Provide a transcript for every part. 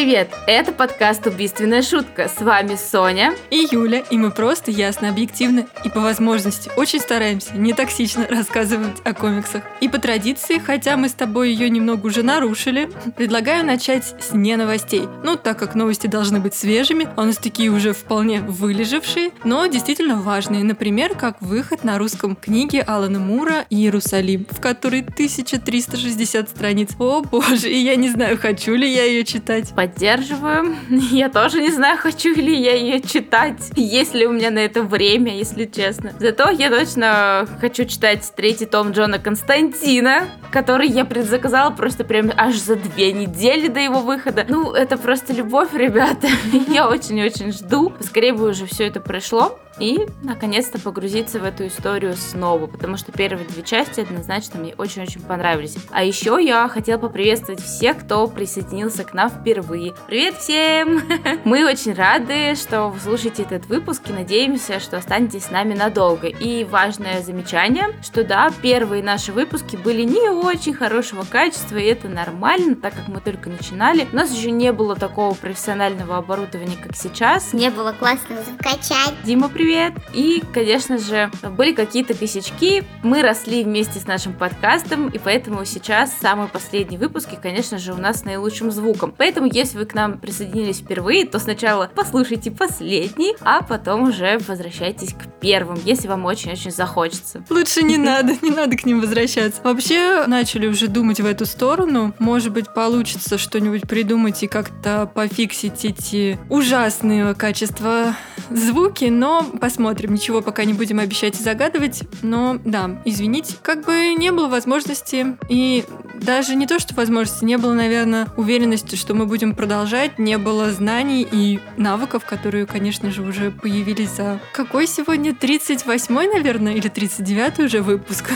привет! Это подкаст «Убийственная шутка». С вами Соня и Юля, и мы просто ясно, объективно и по возможности очень стараемся не токсично рассказывать о комиксах. И по традиции, хотя мы с тобой ее немного уже нарушили, предлагаю начать с не новостей. Ну, так как новости должны быть свежими, а у нас такие уже вполне вылежавшие, но действительно важные. Например, как выход на русском книги Алана Мура «Иерусалим», в которой 1360 страниц. О боже, я не знаю, хочу ли я ее читать. Поддерживаю. Я тоже не знаю, хочу ли я ее читать, есть ли у меня на это время, если честно. Зато я точно хочу читать третий том Джона Константина, который я предзаказала просто прям аж за две недели до его выхода. Ну, это просто любовь, ребята. Я очень-очень жду. Скорее бы уже все это прошло и, наконец-то, погрузиться в эту историю снова, потому что первые две части однозначно мне очень-очень понравились. А еще я хотела поприветствовать всех, кто присоединился к нам впервые. Привет всем! Мы очень рады, что вы слушаете этот выпуск и надеемся, что останетесь с нами надолго. И важное замечание, что да, первые наши выпуски были не очень хорошего качества, и это нормально, так как мы только начинали. У нас еще не было такого профессионального оборудования, как сейчас. Не было классно закачать. Дима, привет! Привет! И, конечно же, были какие-то косячки. Мы росли вместе с нашим подкастом, и поэтому сейчас самый последний выпуск, и, конечно же, у нас с наилучшим звуком. Поэтому, если вы к нам присоединились впервые, то сначала послушайте последний, а потом уже возвращайтесь к первым, если вам очень-очень захочется. Лучше не надо, не надо к ним возвращаться. Вообще, начали уже думать в эту сторону. Может быть, получится что-нибудь придумать и как-то пофиксить эти ужасные качества звуки, но посмотрим. Ничего пока не будем обещать и загадывать. Но да, извините, как бы не было возможности. И даже не то, что возможности, не было, наверное, уверенности, что мы будем продолжать. Не было знаний и навыков, которые, конечно же, уже появились за... Какой сегодня? 38-й, наверное? Или 39-й уже выпуск?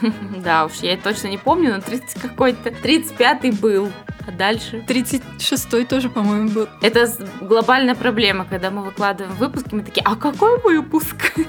Да уж, я точно не помню, но 30 какой-то... 35-й был. А дальше? 36-й тоже, по-моему, был. Это глобальная проблема, когда мы выкладываем выпуски, мы такие, а какой выпуск?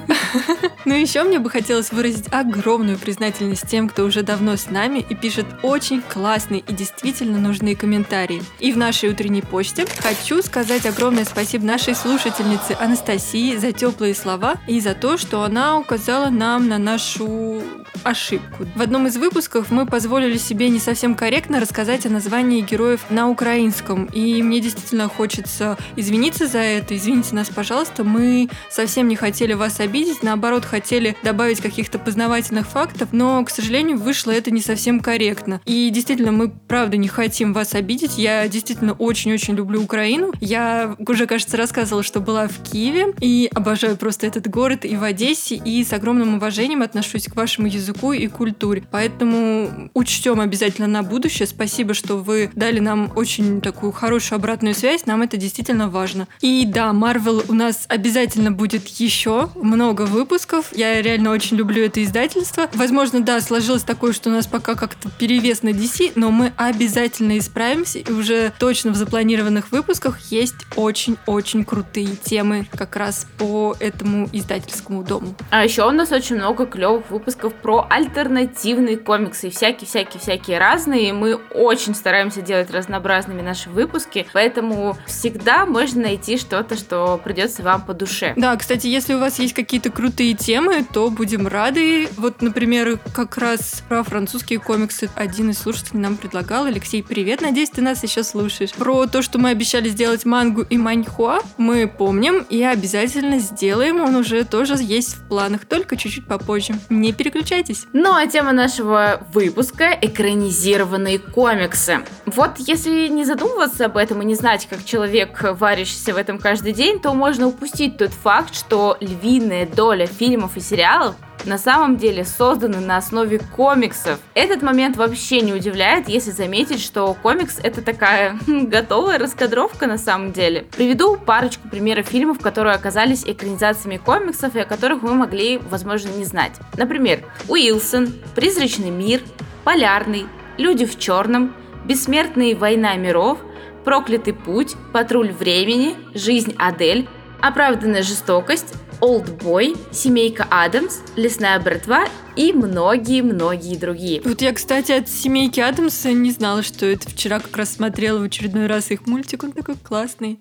Ну еще мне бы хотелось выразить огромную признательность тем, кто уже давно с нами и пишет очень классные и действительно нужные комментарии. И в нашей утренней почте хочу сказать огромное спасибо нашей слушательнице Анастасии за теплые слова и за то, что она указала нам на нашу ошибку. В одном из выпусков мы позволили себе не совсем корректно рассказать о названии героев на украинском. И мне действительно хочется извиниться за это. Извините нас, пожалуйста. Мы совсем не хотели вас обидеть, наоборот, хотели добавить каких-то познавательных фактов, но, к сожалению, вышло это не совсем корректно. И действительно, мы правда не хотим вас обидеть. Я действительно очень-очень люблю Украину. Я уже, кажется, рассказывала, что была в Киеве и обожаю просто этот город и в Одессе, и с огромным уважением отношусь к вашему языку и культуре. Поэтому учтем обязательно на будущее. Спасибо, что вы дали нам очень такую хорошую обратную связь. Нам это действительно важно. И да, Marvel у нас обязательно будет еще много выпусков. Я реально очень люблю это издательство. Возможно, да, сложилось такое, что у нас пока как-то перевес на DC, но мы обязательно исправимся. И уже точно в запланированных выпусках есть очень-очень крутые темы как раз по этому издательскому дому. А еще у нас очень много клевых выпусков про альтернативные комиксы. Всякие-всякие-всякие разные. И мы очень стараемся делать разнообразными наши выпуски, поэтому всегда можно найти что-то, что придется вам по душе. Да, кстати, если у вас есть какие-то крутые темы, то будем рады. Вот, например, как раз про французские комиксы один из слушателей нам предлагал. Алексей, привет, надеюсь, ты нас еще слушаешь. Про то, что мы обещали сделать мангу и маньхуа, мы помним и обязательно сделаем. Он уже тоже есть в планах, только чуть-чуть попозже. Не переключайтесь. Ну а тема нашего выпуска — экранизированные комиксы. Вот если не задумываться об этом и не знать, как человек, варящийся в этом каждый день, то можно упустить тот факт, что львиная доля фильмов и сериалов на самом деле созданы на основе комиксов. Этот момент вообще не удивляет, если заметить, что комикс это такая готовая раскадровка на самом деле. Приведу парочку примеров фильмов, которые оказались экранизациями комиксов и о которых вы могли, возможно, не знать. Например, Уилсон, Призрачный мир, Полярный, Люди в черном, Бессмертные война миров, Проклятый путь, Патруль времени, Жизнь Адель, Оправданная жестокость, Олдбой, Семейка Адамс, Лесная братва и многие-многие другие. Вот я, кстати, от семейки Адамса не знала, что это вчера как раз смотрела в очередной раз их мультик, он такой классный.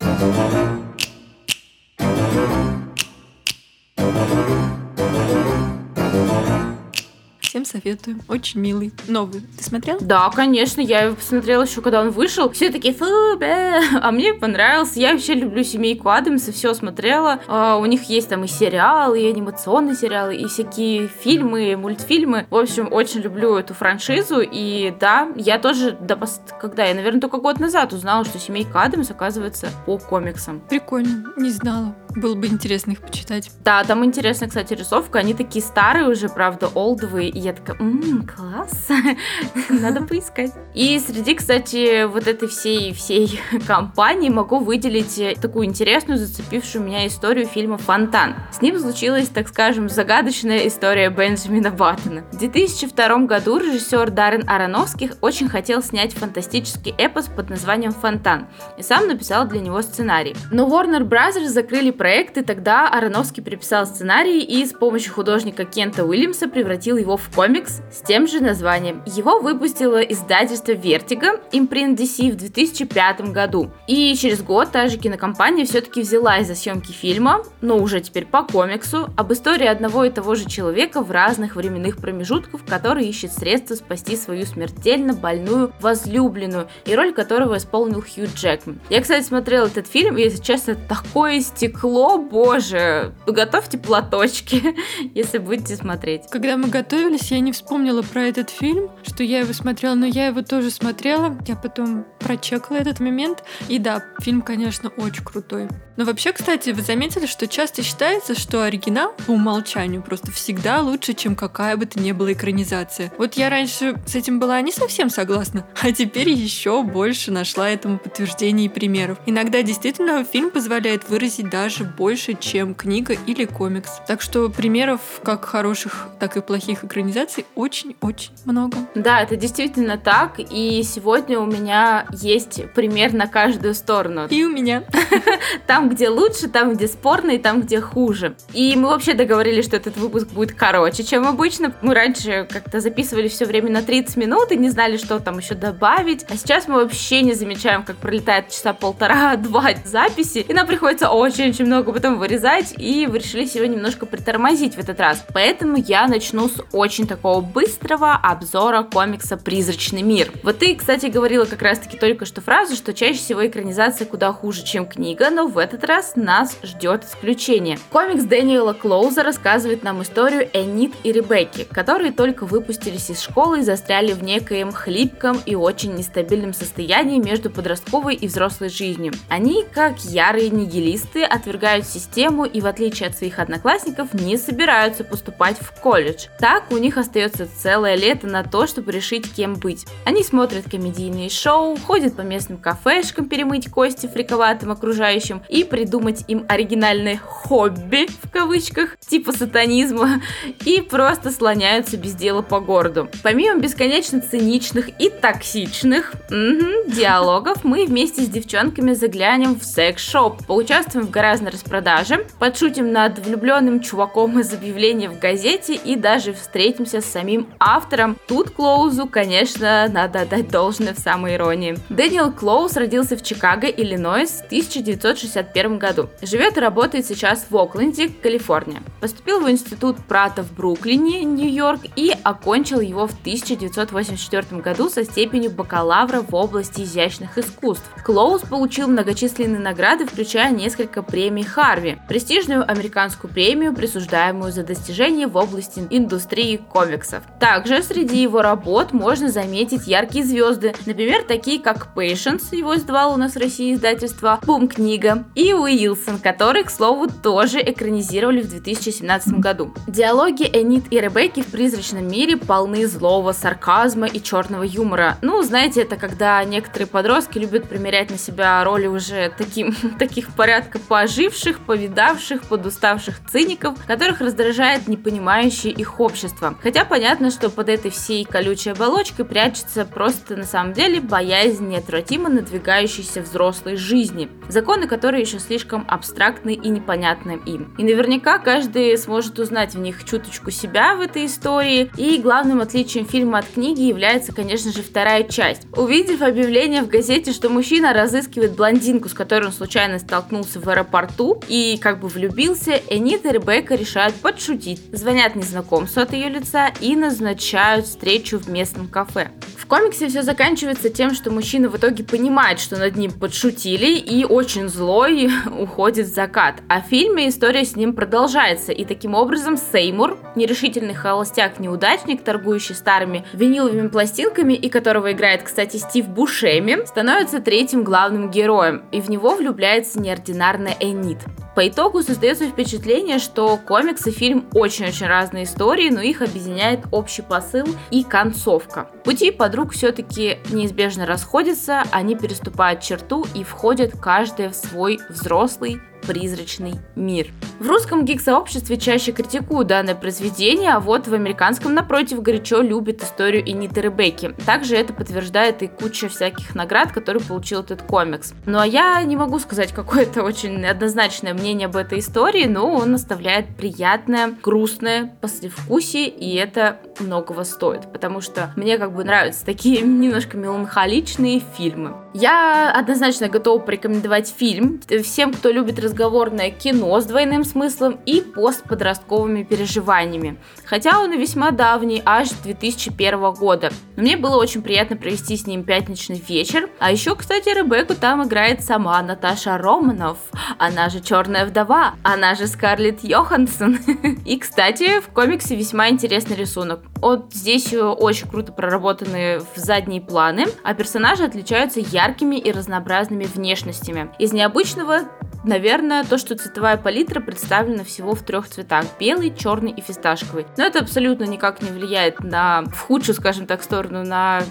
Всем советую. Очень милый. Новый. Ты смотрел? Да, конечно, я его посмотрела еще, когда он вышел. Все такие, фу, бе. а мне понравился. Я вообще люблю семейку Адамса, все смотрела. А, у них есть там и сериалы, и анимационные сериалы, и всякие фильмы, и мультфильмы. В общем, очень люблю эту франшизу. И да, я тоже, да, когда я, наверное, только год назад узнала, что семейка Адамс оказывается по комиксам. Прикольно, не знала. Было бы интересно их почитать. Да, там интересная, кстати, рисовка. Они такие старые уже, правда, олдовые. Я такая, ммм, класс, надо поискать. И среди, кстати, вот этой всей, всей компании могу выделить такую интересную, зацепившую меня историю фильма «Фонтан». С ним случилась, так скажем, загадочная история Бенджамина Баттона. В 2002 году режиссер Даррен Аронофских очень хотел снять фантастический эпос под названием «Фонтан» и сам написал для него сценарий. Но Warner Bros. закрыли проект, и тогда Аронофский переписал сценарий и с помощью художника Кента Уильямса превратил его в комикс с тем же названием. Его выпустило издательство Vertigo, импринт DC в 2005 году. И через год та же кинокомпания все-таки взялась за съемки фильма, но уже теперь по комиксу, об истории одного и того же человека в разных временных промежутках, который ищет средства спасти свою смертельно больную возлюбленную, и роль которого исполнил Хью Джекман. Я, кстати, смотрела этот фильм, и, если честно, такое стекло, боже, готовьте платочки, если будете смотреть. Когда мы готовились, я не вспомнила про этот фильм, что я его смотрела, но я его тоже смотрела. Я потом прочекала этот момент. И да, фильм, конечно, очень крутой. Но вообще, кстати, вы заметили, что часто считается, что оригинал по умолчанию просто всегда лучше, чем какая бы то ни была экранизация. Вот я раньше с этим была не совсем согласна, а теперь еще больше нашла этому подтверждений и примеров. Иногда действительно фильм позволяет выразить даже больше, чем книга или комикс. Так что примеров как хороших, так и плохих экранизаций очень-очень много. Да, это действительно так, и сегодня у меня есть пример на каждую сторону. И у меня. Там где лучше, там, где спорно, и там, где хуже. И мы вообще договорились, что этот выпуск будет короче, чем обычно. Мы раньше как-то записывали все время на 30 минут и не знали, что там еще добавить. А сейчас мы вообще не замечаем, как пролетает часа полтора-два записи, и нам приходится очень-очень много потом вырезать, и вы решили сегодня немножко притормозить в этот раз. Поэтому я начну с очень такого быстрого обзора комикса «Призрачный мир». Вот ты, кстати, говорила как раз-таки только что фразу, что чаще всего экранизация куда хуже, чем книга, но в этот раз нас ждет исключение. Комикс Дэниела Клоуза рассказывает нам историю Энит и Ребекки, которые только выпустились из школы и застряли в некоем хлипком и очень нестабильном состоянии между подростковой и взрослой жизнью. Они, как ярые нигилисты, отвергают систему и, в отличие от своих одноклассников, не собираются поступать в колледж. Так у них остается целое лето на то, чтобы решить, кем быть. Они смотрят комедийные шоу, ходят по местным кафешкам перемыть кости фриковатым окружающим и придумать им оригинальное хобби, в кавычках, типа сатанизма, и просто слоняются без дела по городу. Помимо бесконечно циничных и токсичных угу, диалогов, мы вместе с девчонками заглянем в секс-шоп, поучаствуем в гораздо распродаже, подшутим над влюбленным чуваком из объявления в газете и даже встретимся с самим автором. Тут Клоузу, конечно, надо отдать должное в самой иронии. Дэниел Клоуз родился в Чикаго, Иллинойс в 1960 1961 году. Живет и работает сейчас в Окленде, Калифорния. Поступил в институт Прата в Бруклине, Нью-Йорк и окончил его в 1984 году со степенью бакалавра в области изящных искусств. Клоуз получил многочисленные награды, включая несколько премий Харви, престижную американскую премию, присуждаемую за достижения в области индустрии комиксов. Также среди его работ можно заметить яркие звезды, например, такие как Patience, его издавал у нас в России издательство, Бум книга, и Уилсон, который, к слову, тоже экранизировали в 2017 году. Диалоги Энит и Ребекки в «Призрачном мире» полны злого сарказма и черного юмора. Ну, знаете, это когда некоторые подростки любят примерять на себя роли уже таким, таких порядка поживших, повидавших, подуставших циников, которых раздражает непонимающее их общество. Хотя понятно, что под этой всей колючей оболочкой прячется просто на самом деле боязнь неотвратимо надвигающейся взрослой жизни. Законы, которые еще слишком абстрактны и непонятны им. И наверняка каждый сможет узнать в них чуточку себя в этой истории. И главным отличием фильма от книги является, конечно же, вторая часть. Увидев объявление в газете, что мужчина разыскивает блондинку, с которой он случайно столкнулся в аэропорту и как бы влюбился, Энит и Ребекка решают подшутить. Звонят незнакомцу от ее лица и назначают встречу в местном кафе. В комиксе все заканчивается тем, что мужчина в итоге понимает, что над ним подшутили и очень злой уходит в закат. А в фильме история с ним продолжается, и таким образом Сеймур, нерешительный холостяк-неудачник, торгующий старыми виниловыми пластинками и которого играет, кстати, Стив Бушеми, становится третьим главным героем, и в него влюбляется неординарная Энит. По итогу создается впечатление, что комикс и фильм очень-очень разные истории, но их объединяет общий посыл и концовка. Пути подруг все-таки неизбежно расходятся, они переступают черту и входят каждая в свой взрослый призрачный мир. В русском гик-сообществе чаще критикуют данное произведение, а вот в американском, напротив, горячо любят историю Эниты Ребекки. Также это подтверждает и куча всяких наград, которые получил этот комикс. Ну а я не могу сказать какое-то очень однозначное мнение об этой истории, но он оставляет приятное, грустное послевкусие, и это многого стоит, потому что мне как бы нравятся такие немножко меланхоличные фильмы. Я однозначно готова порекомендовать фильм всем, кто любит разговорное кино с двойным смыслом и постподростковыми переживаниями. Хотя он и весьма давний, аж 2001 года. Но мне было очень приятно провести с ним пятничный вечер. А еще, кстати, Ребекку там играет сама Наташа Романов. Она же Черная вдова. Она же Скарлетт Йоханссон. И, кстати, в комиксе весьма интересный рисунок. Вот здесь очень круто проработаны в задние планы, а персонажи отличаются яркими и разнообразными внешностями. Из необычного наверное, то, что цветовая палитра представлена всего в трех цветах. Белый, черный и фисташковый. Но это абсолютно никак не влияет на, в худшую, скажем так, сторону, на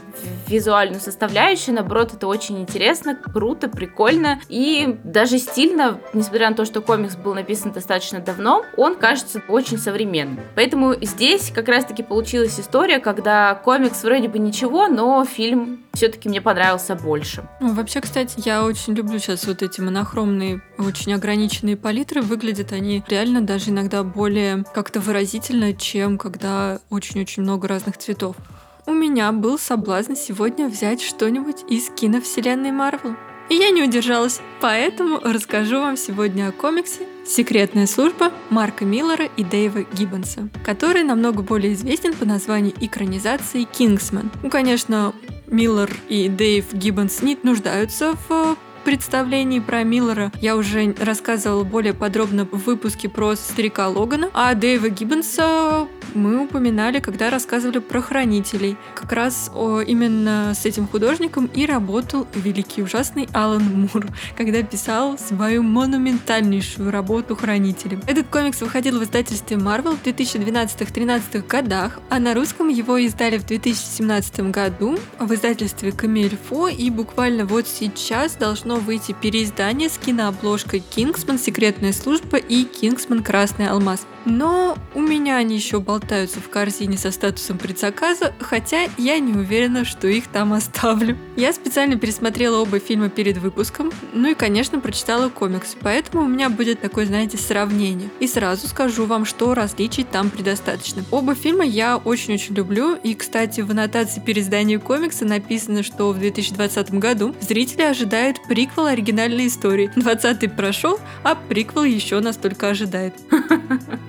визуальную составляющую. Наоборот, это очень интересно, круто, прикольно и даже стильно, несмотря на то, что комикс был написан достаточно давно, он кажется очень современным. Поэтому здесь как раз-таки получилась история, когда комикс вроде бы ничего, но фильм все-таки мне понравился больше. Ну, вообще, кстати, я очень люблю сейчас вот эти монохромные, очень ограниченные палитры. Выглядят они реально даже иногда более как-то выразительно, чем когда очень-очень много разных цветов. У меня был соблазн сегодня взять что-нибудь из киновселенной Марвел. И я не удержалась, поэтому расскажу вам сегодня о комиксе «Секретная служба» Марка Миллера и Дэйва Гиббонса, который намного более известен по названию экранизации «Кингсман». Ну, конечно, Миллер и Дэйв Гиббонс не нуждаются в представлении про Миллера я уже рассказывала более подробно в выпуске про старика Логана, а Дэйва Гиббонса мы упоминали, когда рассказывали про хранителей. Как раз о, именно с этим художником и работал великий ужасный Алан Мур, когда писал свою монументальнейшую работу «Хранители». Этот комикс выходил в издательстве Marvel в 2012-13 годах, а на русском его издали в 2017 году в издательстве Комильфо, и буквально вот сейчас должно выйти переиздание с кинообложкой «Kingsman. Секретная служба» и «Kingsman. Красный алмаз». Но у меня они еще болтаются в корзине со статусом предзаказа, хотя я не уверена, что их там оставлю. Я специально пересмотрела оба фильма перед выпуском, ну и, конечно, прочитала комикс, поэтому у меня будет такое, знаете, сравнение. И сразу скажу вам, что различий там предостаточно. Оба фильма я очень-очень люблю, и, кстати, в аннотации переиздания комикса написано, что в 2020 году зрители ожидают приквел оригинальной истории. 20-й прошел, а приквел еще настолько ожидает.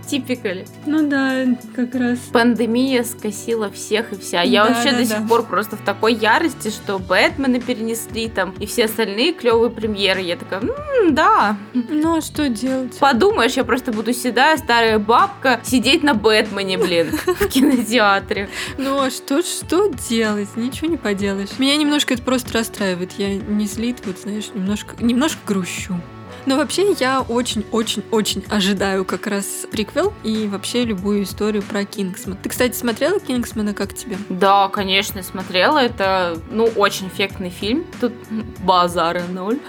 Типикали. Ну да, как раз. Пандемия скосила всех и вся. Я Да, вообще да, до да. сих пор просто в такой ярости, что Бэтмена перенесли там и все остальные клевые премьеры. Я такая, «М, да, Ну а что делать? подумаешь, я просто буду седая старая бабка сидеть на Бэтмене, блин, в кинотеатре. Ну а что, что делать? Ничего не поделаешь. Меня немножко это просто расстраивает. Я не злит, вот знаешь, немножко, немножко грущу. Но вообще я очень-очень-очень ожидаю как раз приквел и вообще любую историю про Кингсман. Ты, кстати, смотрела Кингсмана как тебе? Да, конечно, смотрела. Это, ну, очень эффектный фильм. Тут базара ноль.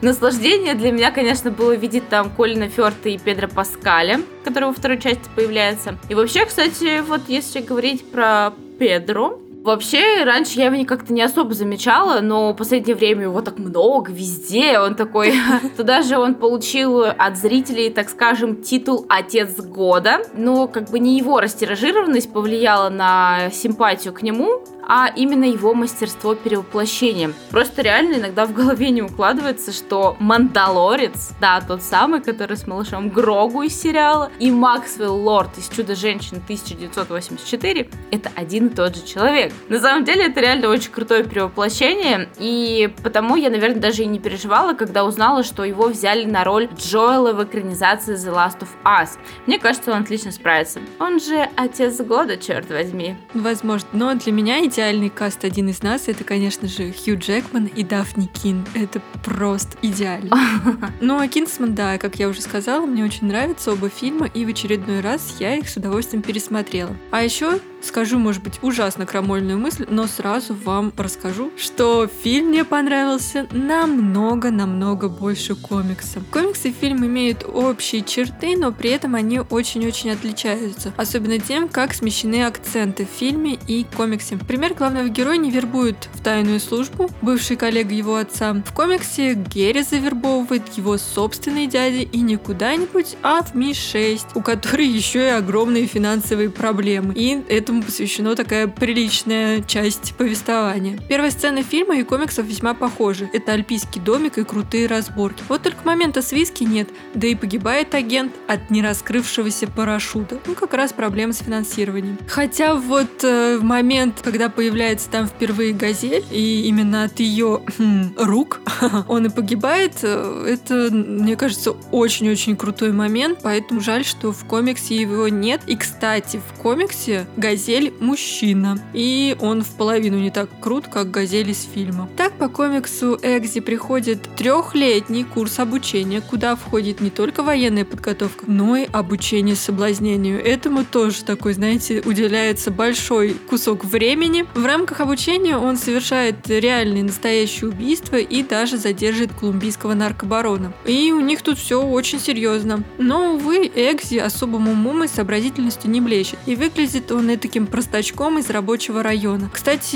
Наслаждение для меня, конечно, было видеть там Колина Фёрта и Педро Паскаля, который во второй части появляется. И вообще, кстати, вот если говорить про Педро, Вообще, раньше я его как-то не особо замечала, но в последнее время его так много везде. Он такой... Туда же он получил от зрителей, так скажем, титул «Отец года». Но как бы не его растиражированность повлияла на симпатию к нему, а именно его мастерство перевоплощения. Просто реально иногда в голове не укладывается, что Мандалорец, да, тот самый, который с малышом Грогу из сериала, и Максвелл Лорд из «Чудо-женщины» 1984, это один и тот же человек. На самом деле это реально очень крутое перевоплощение, и потому я, наверное, даже и не переживала, когда узнала, что его взяли на роль Джоэла в экранизации The Last of Us. Мне кажется, он отлично справится. Он же отец года, черт возьми. Возможно, но для меня идеальный каст один из нас, это, конечно же, Хью Джекман и Дафни Кин. Это просто идеально. Ну, а Кинсман, да, как я уже сказала, мне очень нравятся оба фильма, и в очередной раз я их с удовольствием пересмотрела. А еще скажу, может быть, ужасно крамольную мысль, но сразу вам расскажу, что фильм мне понравился намного-намного больше комикса. Комиксы и фильм имеют общие черты, но при этом они очень-очень отличаются. Особенно тем, как смещены акценты в фильме и комиксе. Пример главного героя не вербует в тайную службу, бывший коллега его отца. В комиксе Герри завербовывает его собственный дядя и не куда-нибудь, а в Ми-6, у которой еще и огромные финансовые проблемы. И это этому посвящена такая приличная часть повествования. Первая сцена фильма и комиксов весьма похожи. Это альпийский домик и крутые разборки. Вот только момента с виски нет, да и погибает агент от нераскрывшегося парашюта. Ну, как раз проблема с финансированием. Хотя вот э, момент, когда появляется там впервые газель, и именно от ее хм, рук он и погибает, э, это, мне кажется, очень-очень крутой момент, поэтому жаль, что в комиксе его нет. И, кстати, в комиксе газель Газель мужчина, и он в половину не так крут, как Газель из фильма. Так по комиксу Экзи приходит трехлетний курс обучения, куда входит не только военная подготовка, но и обучение соблазнению. Этому тоже такой, знаете, уделяется большой кусок времени. В рамках обучения он совершает реальные настоящие убийства и даже задерживает колумбийского наркобарона. И у них тут все очень серьезно. Но, увы, Экзи особым умом и сообразительностью не блещет. И выглядит он это таким простачком из рабочего района. Кстати,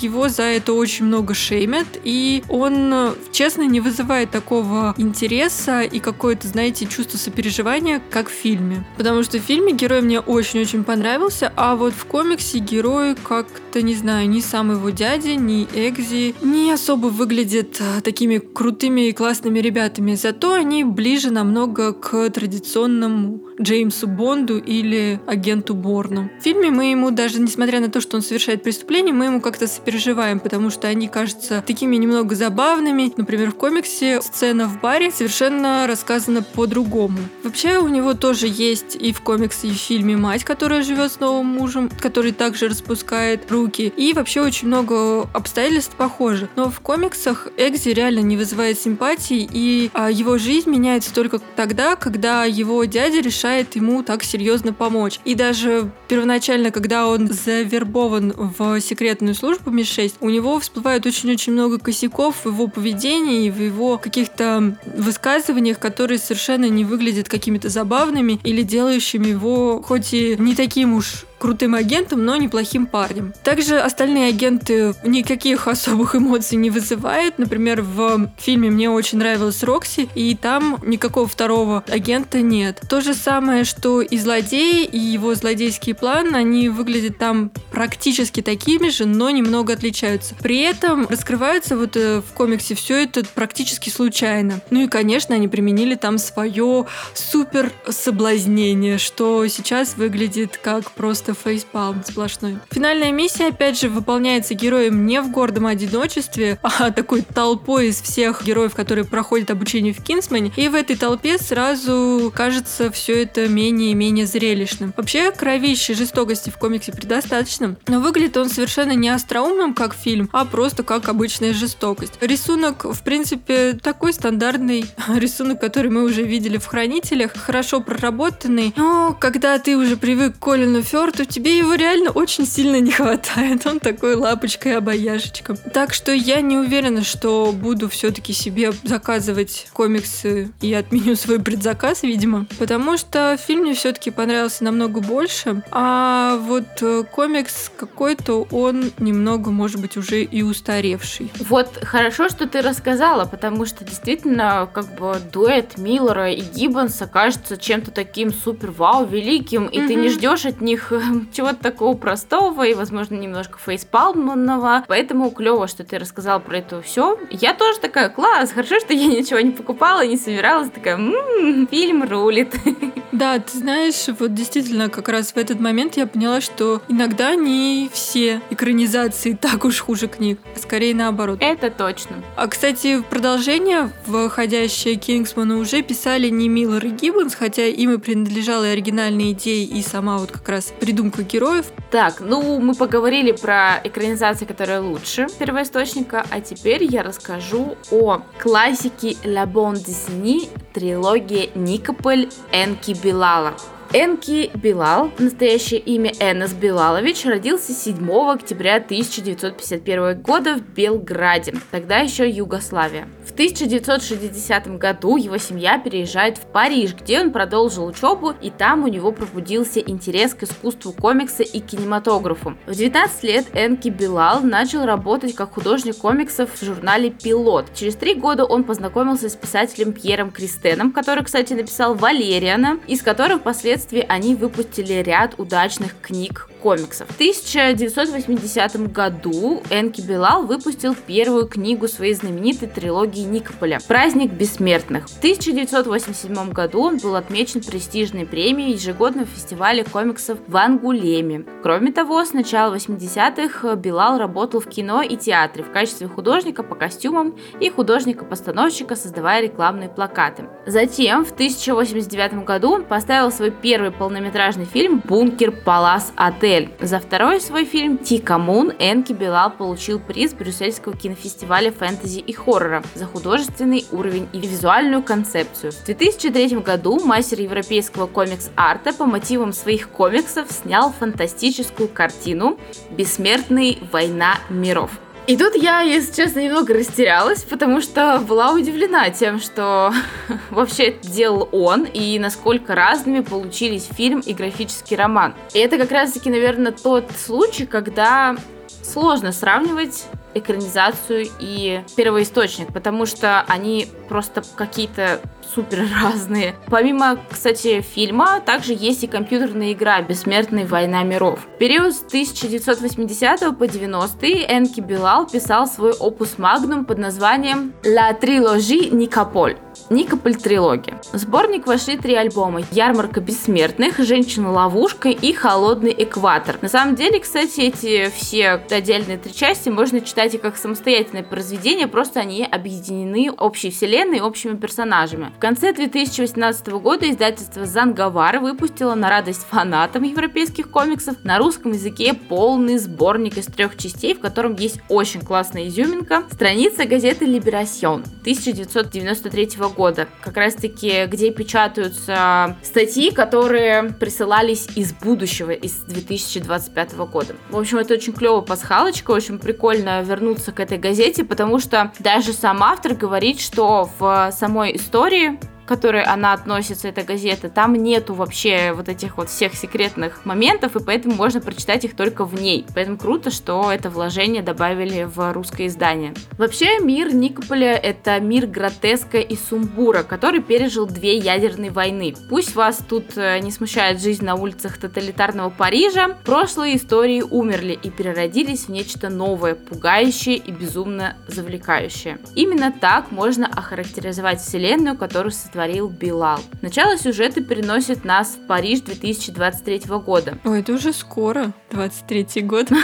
его за это очень много шеймят, и он, честно, не вызывает такого интереса и какое-то, знаете, чувство сопереживания, как в фильме. Потому что в фильме герой мне очень-очень понравился, а вот в комиксе герой как-то, не знаю, ни сам его дядя, ни Экзи не особо выглядят а, такими крутыми и классными ребятами. Зато они ближе намного к традиционному Джеймсу Бонду или агенту Борну. В фильме мы ему даже, несмотря на то, что он совершает преступление, мы ему как-то сопереживаем, потому что они кажутся такими немного забавными. Например, в комиксе сцена в баре совершенно рассказана по-другому. Вообще у него тоже есть и в комиксе, и в фильме мать, которая живет с новым мужем, который также распускает руки. И вообще очень много обстоятельств похожих. Но в комиксах Экзи реально не вызывает симпатии, и а, его жизнь меняется только тогда, когда его дядя решает ему так серьезно помочь. И даже первоначально, когда он завербован в секретную службу МИ-6, у него всплывает очень-очень много косяков в его поведении в его каких-то высказываниях, которые совершенно не выглядят какими-то забавными или делающими его хоть и не таким уж крутым агентом, но неплохим парнем. Также остальные агенты никаких особых эмоций не вызывают. Например, в фильме мне очень нравилась Рокси, и там никакого второго агента нет. То же самое, что и злодей, и его злодейский план, они выглядят там практически такими же, но немного отличаются. При этом раскрывается вот э, в комиксе все это практически случайно. Ну и, конечно, они применили там свое супер соблазнение, что сейчас выглядит как просто просто фейспалм сплошной. Финальная миссия, опять же, выполняется героем не в гордом одиночестве, а такой толпой из всех героев, которые проходят обучение в Кинсмане. И в этой толпе сразу кажется все это менее и менее зрелищным. Вообще, кровищей жестокости в комиксе предостаточно, но выглядит он совершенно не остроумным, как фильм, а просто как обычная жестокость. Рисунок, в принципе, такой стандартный рисунок, который мы уже видели в Хранителях, хорошо проработанный, но когда ты уже привык к Колину Фёрту, что тебе его реально очень сильно не хватает. Он такой лапочкой обаяшечка. Так что я не уверена, что буду все-таки себе заказывать комиксы и отменю свой предзаказ, видимо. Потому что фильм мне все-таки понравился намного больше. А вот э, комикс какой-то, он немного, может быть, уже и устаревший. Вот хорошо, что ты рассказала, потому что действительно, как бы дуэт Миллера и Гиббонса кажется чем-то таким супер вау, великим, и mm-hmm. ты не ждешь от них чего-то такого простого и, возможно, немножко фейспалманного. Поэтому клево, что ты рассказал про это все. Я тоже такая, класс, хорошо, что я ничего не покупала, не собиралась, такая, м-м, фильм рулит. Да, ты знаешь, вот действительно, как раз в этот момент я поняла, что иногда не все экранизации так уж хуже книг, а скорее наоборот. Это точно. А, кстати, продолжение, входящее Кингсмана, уже писали не Миллер и Гиббонс, хотя им и принадлежала и оригинальная идея, и сама вот как раз придумка героев. Так, ну мы поговорили про экранизации, которые лучше первоисточника, а теперь я расскажу о классике La Bonne Disney трилогии Никополь Энки Билала. Энки Билал, настоящее имя Энес Билалович, родился 7 октября 1951 года в Белграде, тогда еще Югославия. В 1960 году его семья переезжает в Париж, где он продолжил учебу, и там у него пробудился интерес к искусству комикса и кинематографу. В 19 лет Энки Билал начал работать как художник комиксов в журнале «Пилот». Через три года он познакомился с писателем Пьером Кристеном, который, кстати, написал «Валериана», из которых впоследствии впоследствии они выпустили ряд удачных книг комиксов. В 1980 году Энки Билал выпустил первую книгу своей знаменитой трилогии Никополя «Праздник бессмертных». В 1987 году он был отмечен престижной премией ежегодного фестиваля комиксов в Ангулеме. Кроме того, с начала 80-х Билал работал в кино и театре в качестве художника по костюмам и художника-постановщика, создавая рекламные плакаты. Затем, в 1989 году он поставил свой первый полнометражный фильм «Бункер Палас Отель», Отель. За второй свой фильм Тика Мун Энки Билал получил приз Брюссельского кинофестиваля фэнтези и хоррора за художественный уровень и визуальную концепцию. В 2003 году мастер европейского комикс-арта по мотивам своих комиксов снял фантастическую картину «Бессмертный война миров». И тут я, если честно, немного растерялась, потому что была удивлена тем, что вообще это делал он, и насколько разными получились фильм и графический роман. И это как раз-таки, наверное, тот случай, когда сложно сравнивать экранизацию и первоисточник, потому что они просто какие-то супер разные. Помимо, кстати, фильма, также есть и компьютерная игра «Бессмертная война миров». В период с 1980 по 90 Энки Билал писал свой опус магнум под названием «La Trilogie Никополь». Никополь трилогия. В сборник вошли три альбома. Ярмарка бессмертных, Женщина-ловушка и Холодный экватор. На самом деле, кстати, эти все отдельные три части можно читать и как самостоятельное произведение, просто они объединены общей вселенной, общими персонажами. В конце 2018 года издательство Занговар выпустило на радость фанатам европейских комиксов на русском языке полный сборник из трех частей, в котором есть очень классная изюминка. Страница газеты Liberation 1993 года года, как раз-таки, где печатаются статьи, которые присылались из будущего, из 2025 года. В общем, это очень клевая пасхалочка, очень прикольно вернуться к этой газете, потому что даже сам автор говорит, что в самой истории России которой она относится, эта газета, там нету вообще вот этих вот всех секретных моментов, и поэтому можно прочитать их только в ней. Поэтому круто, что это вложение добавили в русское издание. Вообще, мир Никополя — это мир гротеска и сумбура, который пережил две ядерные войны. Пусть вас тут э, не смущает жизнь на улицах тоталитарного Парижа, прошлые истории умерли и переродились в нечто новое, пугающее и безумно завлекающее. Именно так можно охарактеризовать вселенную, которую сотворил сотворил Билал. Начало сюжета переносит нас в Париж 2023 года. Ой, это уже скоро, 23 год.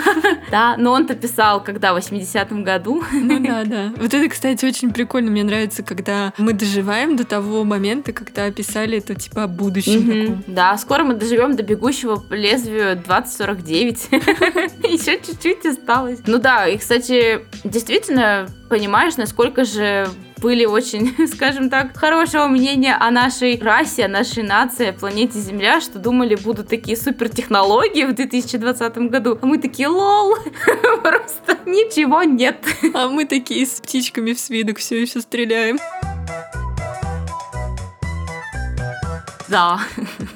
Да, но он-то писал, когда, в 80-м году. Ну да, да. Вот это, кстати, очень прикольно. Мне нравится, когда мы доживаем до того момента, когда писали это типа о будущем. Да, скоро мы доживем до бегущего по лезвию 2049. Еще чуть-чуть осталось. Ну да, и, кстати, действительно понимаешь, насколько же были очень, скажем так, хорошего мнения о нашей расе, о нашей нации, о планете Земля, что думали, будут такие супер технологии в 2020 году. А мы такие, лол, просто ничего нет. А мы такие с птичками в свидок все еще стреляем. Да.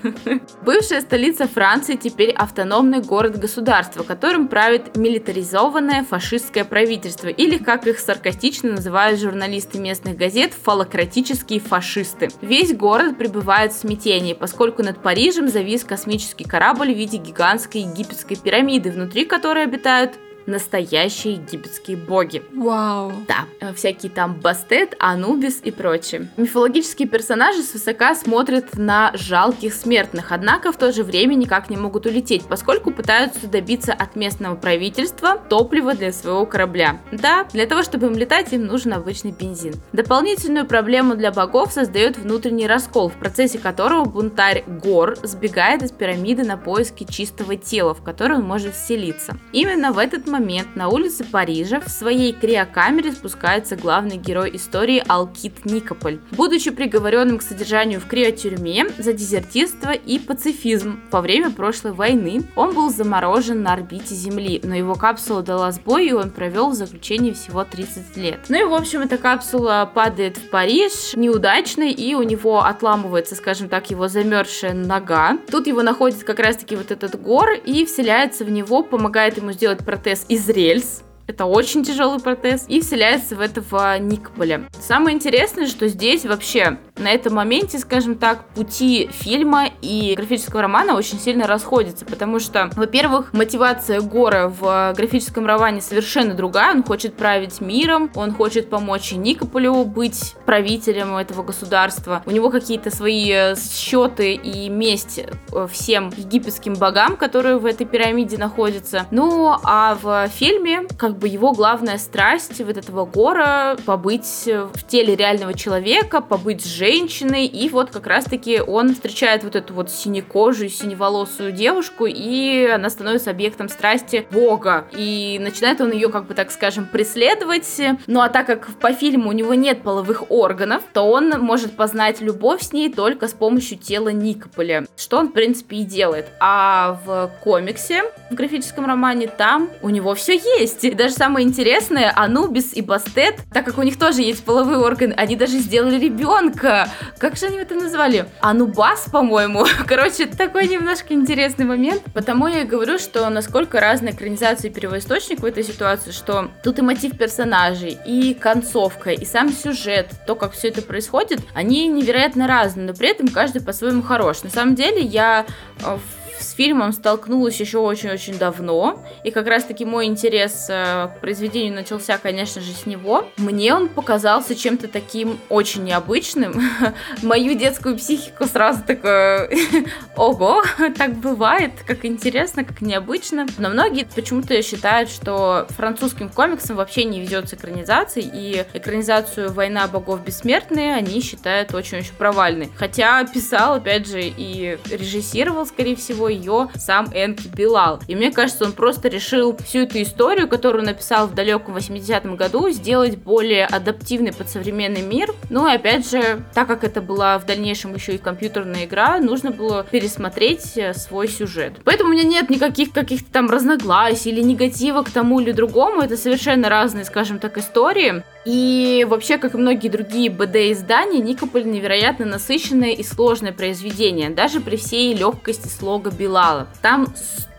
Бывшая столица Франции теперь автономный город-государство, которым правит милитаризованное фашистское правительство, или, как их саркастично называют журналисты местных газет, фалократические фашисты. Весь город пребывает в смятении, поскольку над Парижем завис космический корабль в виде гигантской египетской пирамиды, внутри которой обитают настоящие египетские боги. Вау. Да, э, всякие там Бастет, Анубис и прочие. Мифологические персонажи свысока смотрят на жалких смертных, однако в то же время никак не могут улететь, поскольку пытаются добиться от местного правительства топлива для своего корабля. Да, для того, чтобы им летать, им нужен обычный бензин. Дополнительную проблему для богов создает внутренний раскол, в процессе которого бунтарь Гор сбегает из пирамиды на поиски чистого тела, в которое он может вселиться. Именно в этот момент на улице Парижа в своей криокамере спускается главный герой истории Алкит Никополь. Будучи приговоренным к содержанию в криотюрьме за дезертирство и пацифизм во время прошлой войны, он был заморожен на орбите Земли, но его капсула дала сбой, и он провел в заключении всего 30 лет. Ну и, в общем, эта капсула падает в Париж неудачно, и у него отламывается, скажем так, его замерзшая нога. Тут его находит как раз-таки вот этот гор и вселяется в него, помогает ему сделать протез протез из рельс, это очень тяжелый протез. И вселяется в этого Никполя. Самое интересное, что здесь вообще на этом моменте, скажем так, пути фильма и графического романа очень сильно расходятся, потому что, во-первых, мотивация Гора в графическом романе совершенно другая. Он хочет править миром, он хочет помочь Никополю быть правителем этого государства. У него какие-то свои счеты и месть э, всем египетским богам, которые в этой пирамиде находятся. Ну, а в фильме, как бы его главная страсть вот этого гора побыть в теле реального человека, побыть с женщиной, и вот как раз-таки он встречает вот эту вот синекожую, синеволосую девушку, и она становится объектом страсти бога, и начинает он ее, как бы так скажем, преследовать, ну а так как по фильму у него нет половых органов, то он может познать любовь с ней только с помощью тела Никополя, что он, в принципе, и делает. А в комиксе, в графическом романе, там у него все есть, и даже самое интересное, Анубис и Бастет, так как у них тоже есть половые органы, они даже сделали ребенка. Как же они это назвали? Анубас, по-моему. Короче, такой немножко интересный момент. Потому я и говорю, что насколько разная экранизация и первоисточник в этой ситуации, что тут и мотив персонажей, и концовка, и сам сюжет, то, как все это происходит, они невероятно разные, но при этом каждый по-своему хорош. На самом деле, я э, в с фильмом столкнулась еще очень-очень давно, и как раз-таки мой интерес э, к произведению начался, конечно же, с него. Мне он показался чем-то таким очень необычным. Мою детскую психику сразу такое, ого, так бывает, как интересно, как необычно. Но многие почему-то считают, что французским комиксам вообще не везет с экранизацией, и экранизацию «Война богов бессмертные» они считают очень-очень провальной. Хотя писал, опять же, и режиссировал, скорее всего, ее сам Энки Билал. И мне кажется, он просто решил всю эту историю, которую написал в далеком 80-м году, сделать более адаптивной под современный мир. Ну и опять же, так как это была в дальнейшем еще и компьютерная игра, нужно было пересмотреть э, свой сюжет. Поэтому у меня нет никаких каких-то там разногласий или негатива к тому или другому. Это совершенно разные, скажем так, истории. И вообще, как и многие другие БД-издания, Никополь невероятно насыщенное и сложное произведение, даже при всей легкости слога Билала. Там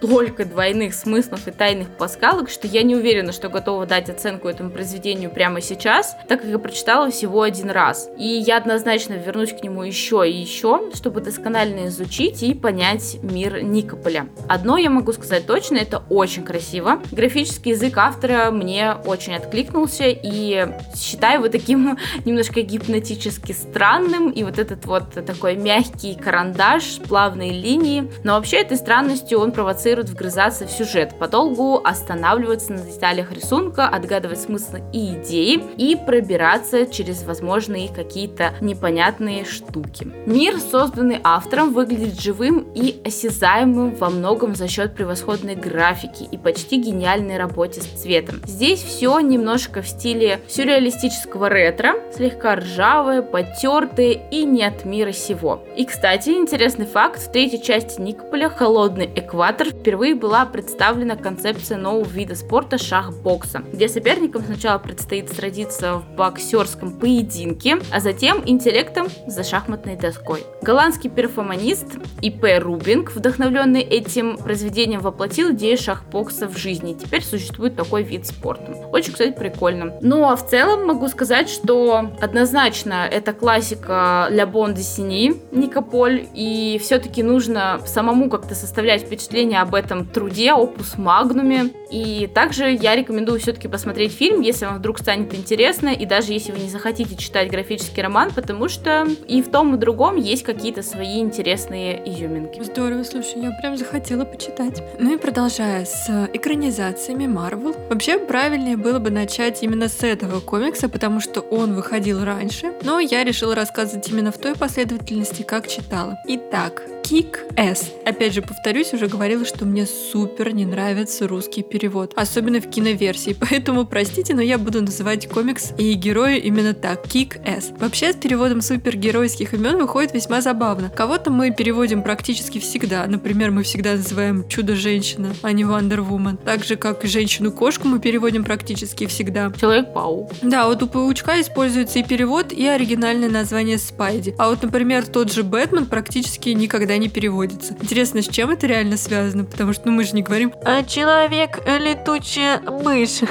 столько двойных смыслов и тайных паскалок, что я не уверена, что готова дать оценку этому произведению прямо сейчас, так как я прочитала всего один раз. И я однозначно вернусь к нему еще и еще, чтобы досконально изучить и понять мир Никополя. Одно я могу сказать точно, это очень красиво. Графический язык автора мне очень откликнулся, и считаю его таким немножко гипнотически странным, и вот этот вот такой мягкий карандаш, плавные линии. Но вообще этой странностью он провоцирует провоцирует вгрызаться в сюжет, подолгу останавливаться на деталях рисунка, отгадывать смысл и идеи и пробираться через возможные какие-то непонятные штуки. Мир, созданный автором, выглядит живым и осязаемым во многом за счет превосходной графики и почти гениальной работе с цветом. Здесь все немножко в стиле сюрреалистического ретро, слегка ржавое, потертое и не от мира сего. И, кстати, интересный факт, в третьей части Никополя «Холодный экватор» впервые была представлена концепция нового вида спорта шах-бокса, где соперникам сначала предстоит сразиться в боксерском поединке, а затем интеллектом за шахматной доской. Голландский перформанист И.П. Рубинг, вдохновленный этим произведением, воплотил идею шахбокса в жизни. Теперь существует такой вид спорта. Очень, кстати, прикольно. Ну, а в целом могу сказать, что однозначно это классика Ля Бон де Сини, Никополь, и все-таки нужно самому как-то составлять впечатление об этом труде, опус магнуме. И также я рекомендую все-таки посмотреть фильм, если вам вдруг станет интересно, и даже если вы не захотите читать графический роман, потому что и в том, и в другом есть какие-то свои интересные изюминки. Здорово, слушай, я прям захотела почитать. Ну и продолжая с экранизациями Marvel. Вообще правильнее было бы начать именно с этого комикса, потому что он выходил раньше, но я решила рассказывать именно в той последовательности, как читала. Итак, Kick-Ass. Опять же, повторюсь, уже говорила, что мне супер не нравится русский перевод, особенно в киноверсии, поэтому простите, но я буду называть комикс и героя именно так, Kick-Ass. Вообще, с переводом супергеройских имен выходит весьма забавно. Кого-то мы переводим практически всегда, например, мы всегда называем Чудо-женщина, а не Wonder Woman. Так же, как Женщину-кошку мы переводим практически всегда. Человек-паук. Да, вот у паучка используется и перевод, и оригинальное название Спайди. А вот, например, тот же Бэтмен практически никогда не переводится. Интересно, с чем это реально связано? Потому что ну, мы же не говорим «А человек летучая мышь».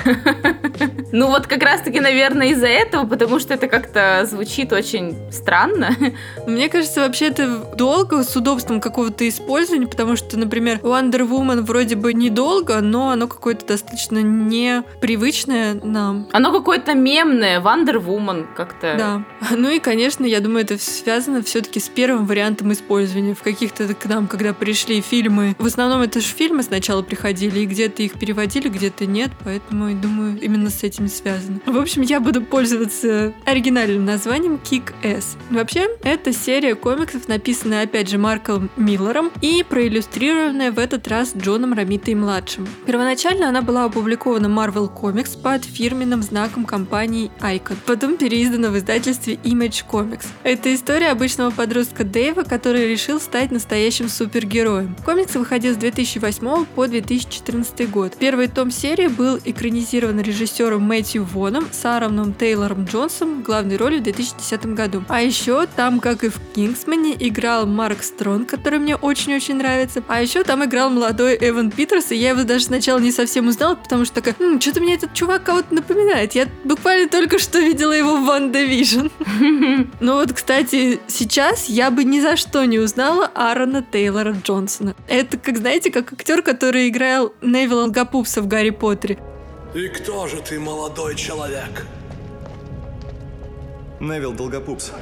Ну вот как раз-таки, наверное, из-за этого, потому что это как-то звучит очень странно. Мне кажется, вообще это долго с удобством какого-то использования, потому что, например, Wonder Woman вроде бы недолго, но оно какое-то достаточно непривычное нам. Оно какое-то мемное, Wonder Woman как-то. Да. Ну и, конечно, я думаю, это связано все-таки с первым вариантом использования. В каких-то к нам, когда пришли фильмы, в основном это же фильмы сначала приходили, и где-то их переводили, где-то нет, поэтому, думаю, именно с этим связано. В общем, я буду пользоваться оригинальным названием Kick-Ass. Вообще, это серия комиксов, написанная, опять же, Марком Миллером и проиллюстрированная в этот раз Джоном Ромитой-младшим. Первоначально она была опубликована Marvel Comics под фирменным знаком компании Icon, потом переиздана в издательстве Image Comics. Это история обычного подростка Дэйва, который решил стать настоящим супергероем. Комикс выходил с 2008 по 2014 год. Первый том серии был экранизирован режиссером Мэтью Воном с Аароном Тейлором Джонсоном в главной роли в 2010 году. А еще там, как и в Кингсмане, играл Марк Стронг, который мне очень-очень нравится. А еще там играл молодой Эван Питерс, и я его даже сначала не совсем узнала, потому что такая, «М, что-то мне этот чувак кого-то напоминает. Я буквально только что видела его в WandaVision. Ну вот, кстати, сейчас я бы ни за что не узнала Аарона Тейлора Джонсона. Это, как знаете, как актер, который играл Невилла Долгопупса в Гарри Поттере. И кто же ты, молодой человек? Невил Долгопупс.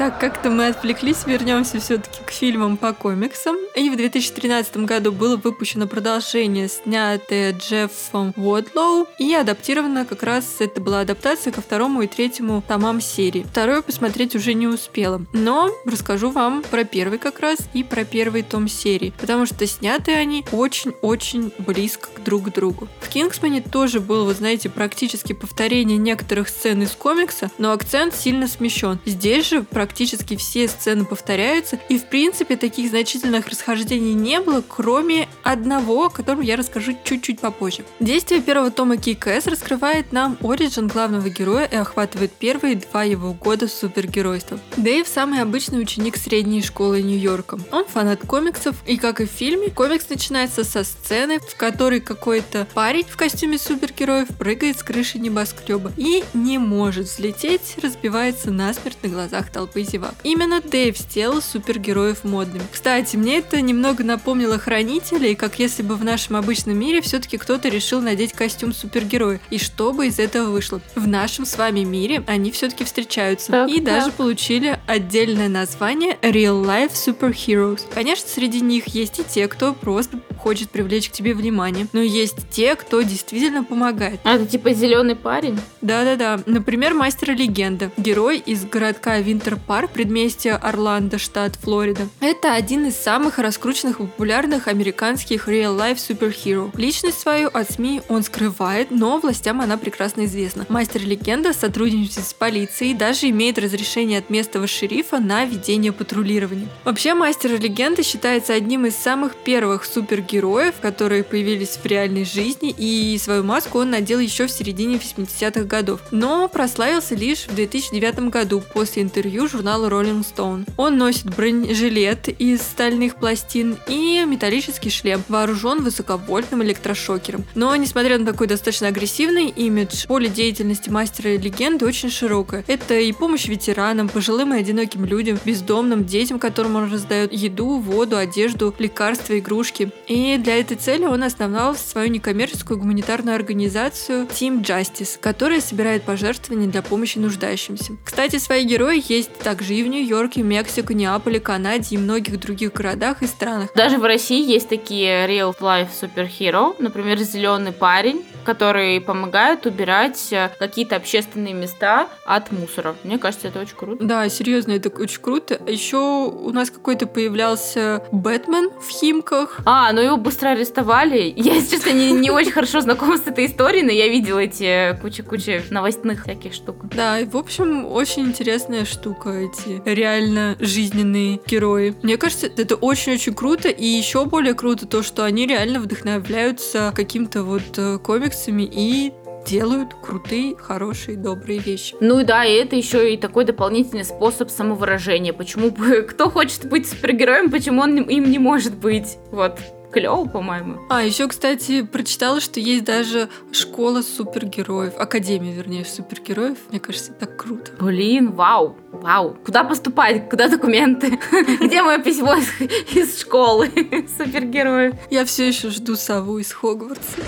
Так, как-то мы отвлеклись, вернемся все-таки к фильмам по комиксам. И в 2013 году было выпущено продолжение, снятое Джеффом Уодлоу, и адаптировано как раз, это была адаптация ко второму и третьему томам серии. Второе посмотреть уже не успела. Но расскажу вам про первый как раз и про первый том серии, потому что сняты они очень-очень близко друг к другу. В Кингсмане тоже было, вы знаете, практически повторение некоторых сцен из комикса, но акцент сильно смещен. Здесь же практически все сцены повторяются, и в принципе таких значительных расхождений не было, кроме одного, о котором я расскажу чуть-чуть попозже. Действие первого тома Кикэс раскрывает нам оригин главного героя и охватывает первые два его года супергеройства. Дэйв самый обычный ученик средней школы Нью-Йорка. Он фанат комиксов, и как и в фильме, комикс начинается со сцены, в которой какой-то парень в костюме супергероев прыгает с крыши небоскреба и не может взлететь, разбивается насмерть на глазах толпы и зевак. Именно Дэйв сделал супергероев модными. Кстати, мне это немного напомнило Хранителей, как если бы в нашем обычном мире все-таки кто-то решил надеть костюм супергероя. И что бы из этого вышло? В нашем с вами мире они все-таки встречаются. Так, и так. даже получили отдельное название Real Life Superheroes. Конечно, среди них есть и те, кто просто хочет привлечь к тебе внимание, но есть те, кто действительно помогает. А, это типа зеленый парень? Да-да-да. Например, Мастер Легенда. Герой из городка Винтер Парк, предместья Орландо, штат Флорида. Это один из самых раскрученных и популярных американских real-life superhero. Личность свою от СМИ он скрывает, но властям она прекрасно известна. Мастер Легенда сотрудничает с полицией и даже имеет разрешение от местного шерифа на ведение патрулирования. Вообще, Мастер Легенда считается одним из самых первых супергероев, которые появились в реальной жизни, и свою маску он надел еще в середине 80-х годов, но прославился лишь в 2009 году после интервью журнала Rolling Stone. Он носит бронежилет из стальных пластин и металлический шлем, вооружен высоковольтным электрошокером. Но, несмотря на такой достаточно агрессивный имидж, поле деятельности мастера легенды очень широкое. Это и помощь ветеранам, пожилым и одиноким людям, бездомным, детям, которым он раздает еду, воду, одежду, лекарства, игрушки. И для этой цели он основал свою некоммерческую гуманитарную организацию Team Justice, которая собирает пожертвования для помощи нуждающимся. Кстати, свои герои есть также и в Нью-Йорке, Мексике, Неаполе, Канаде и многих других городах и странах. Даже в России есть такие real life superhero, например, зеленый парень, который помогает убирать э, какие-то общественные места от мусора. Мне кажется, это очень круто. Да, серьезно, это очень круто. Еще у нас какой-то появлялся Бэтмен в Химках. А, ну его быстро арестовали. Я, если честно, не, не очень хорошо знакома с этой историей, но я видела эти куча-куча новостных всяких штук. Да, и в общем, очень интересная штука эти реально жизненные герои. Мне кажется, это очень-очень круто, и еще более круто то, что они реально вдохновляются каким-то вот э, комиксами и делают крутые, хорошие, добрые вещи. Ну и да, и это еще и такой дополнительный способ самовыражения. Почему бы кто хочет быть супергероем, почему он им не может быть? Вот. Клево, по-моему. А, еще, кстати, прочитала, что есть даже школа супергероев, академия, вернее, супергероев. Мне кажется, так круто. Блин, вау, вау. Куда поступать? Куда документы? Где мое письмо из школы супергероев? Я все еще жду сову из Хогвартса.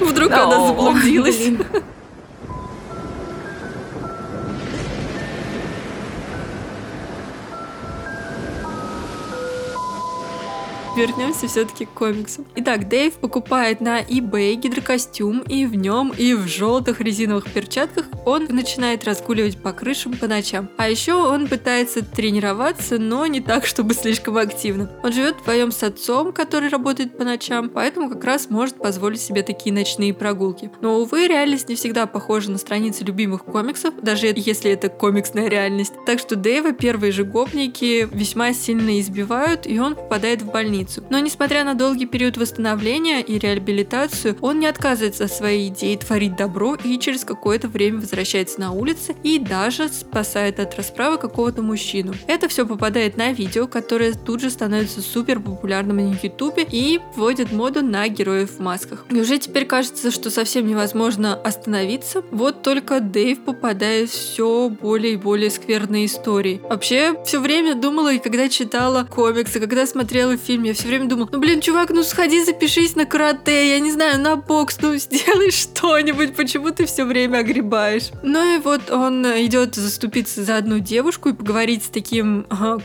Вдруг она заблудилась. Вернемся все-таки к комиксам. Итак, Дэйв покупает на eBay гидрокостюм, и в нем, и в желтых резиновых перчатках он начинает разгуливать по крышам по ночам. А еще он пытается тренироваться, но не так, чтобы слишком активно. Он живет вдвоем с отцом, который работает по ночам, поэтому как раз может позволить себе такие ночные прогулки. Но, увы, реальность не всегда похожа на страницы любимых комиксов, даже если это комиксная реальность. Так что Дэйва первые же гопники весьма сильно избивают, и он попадает в больницу. Но несмотря на долгий период восстановления и реабилитацию, он не отказывается от своей идеи творить добро и через какое-то время возвращается на улицы и даже спасает от расправы какого-то мужчину. Это все попадает на видео, которое тут же становится супер популярным на ютубе и вводит моду на героев в масках. И уже теперь кажется, что совсем невозможно остановиться. Вот только Дэйв попадает все более и более скверные истории. Вообще, все время думала, и когда читала комиксы, когда смотрела фильм, я все время думала, ну блин, чувак, ну сходи, запишись на карате, я не знаю, на бокс, ну сделай что-нибудь, почему ты все время огребаешь? Ну и вот он идет заступиться за одну девушку и поговорить с таким ага,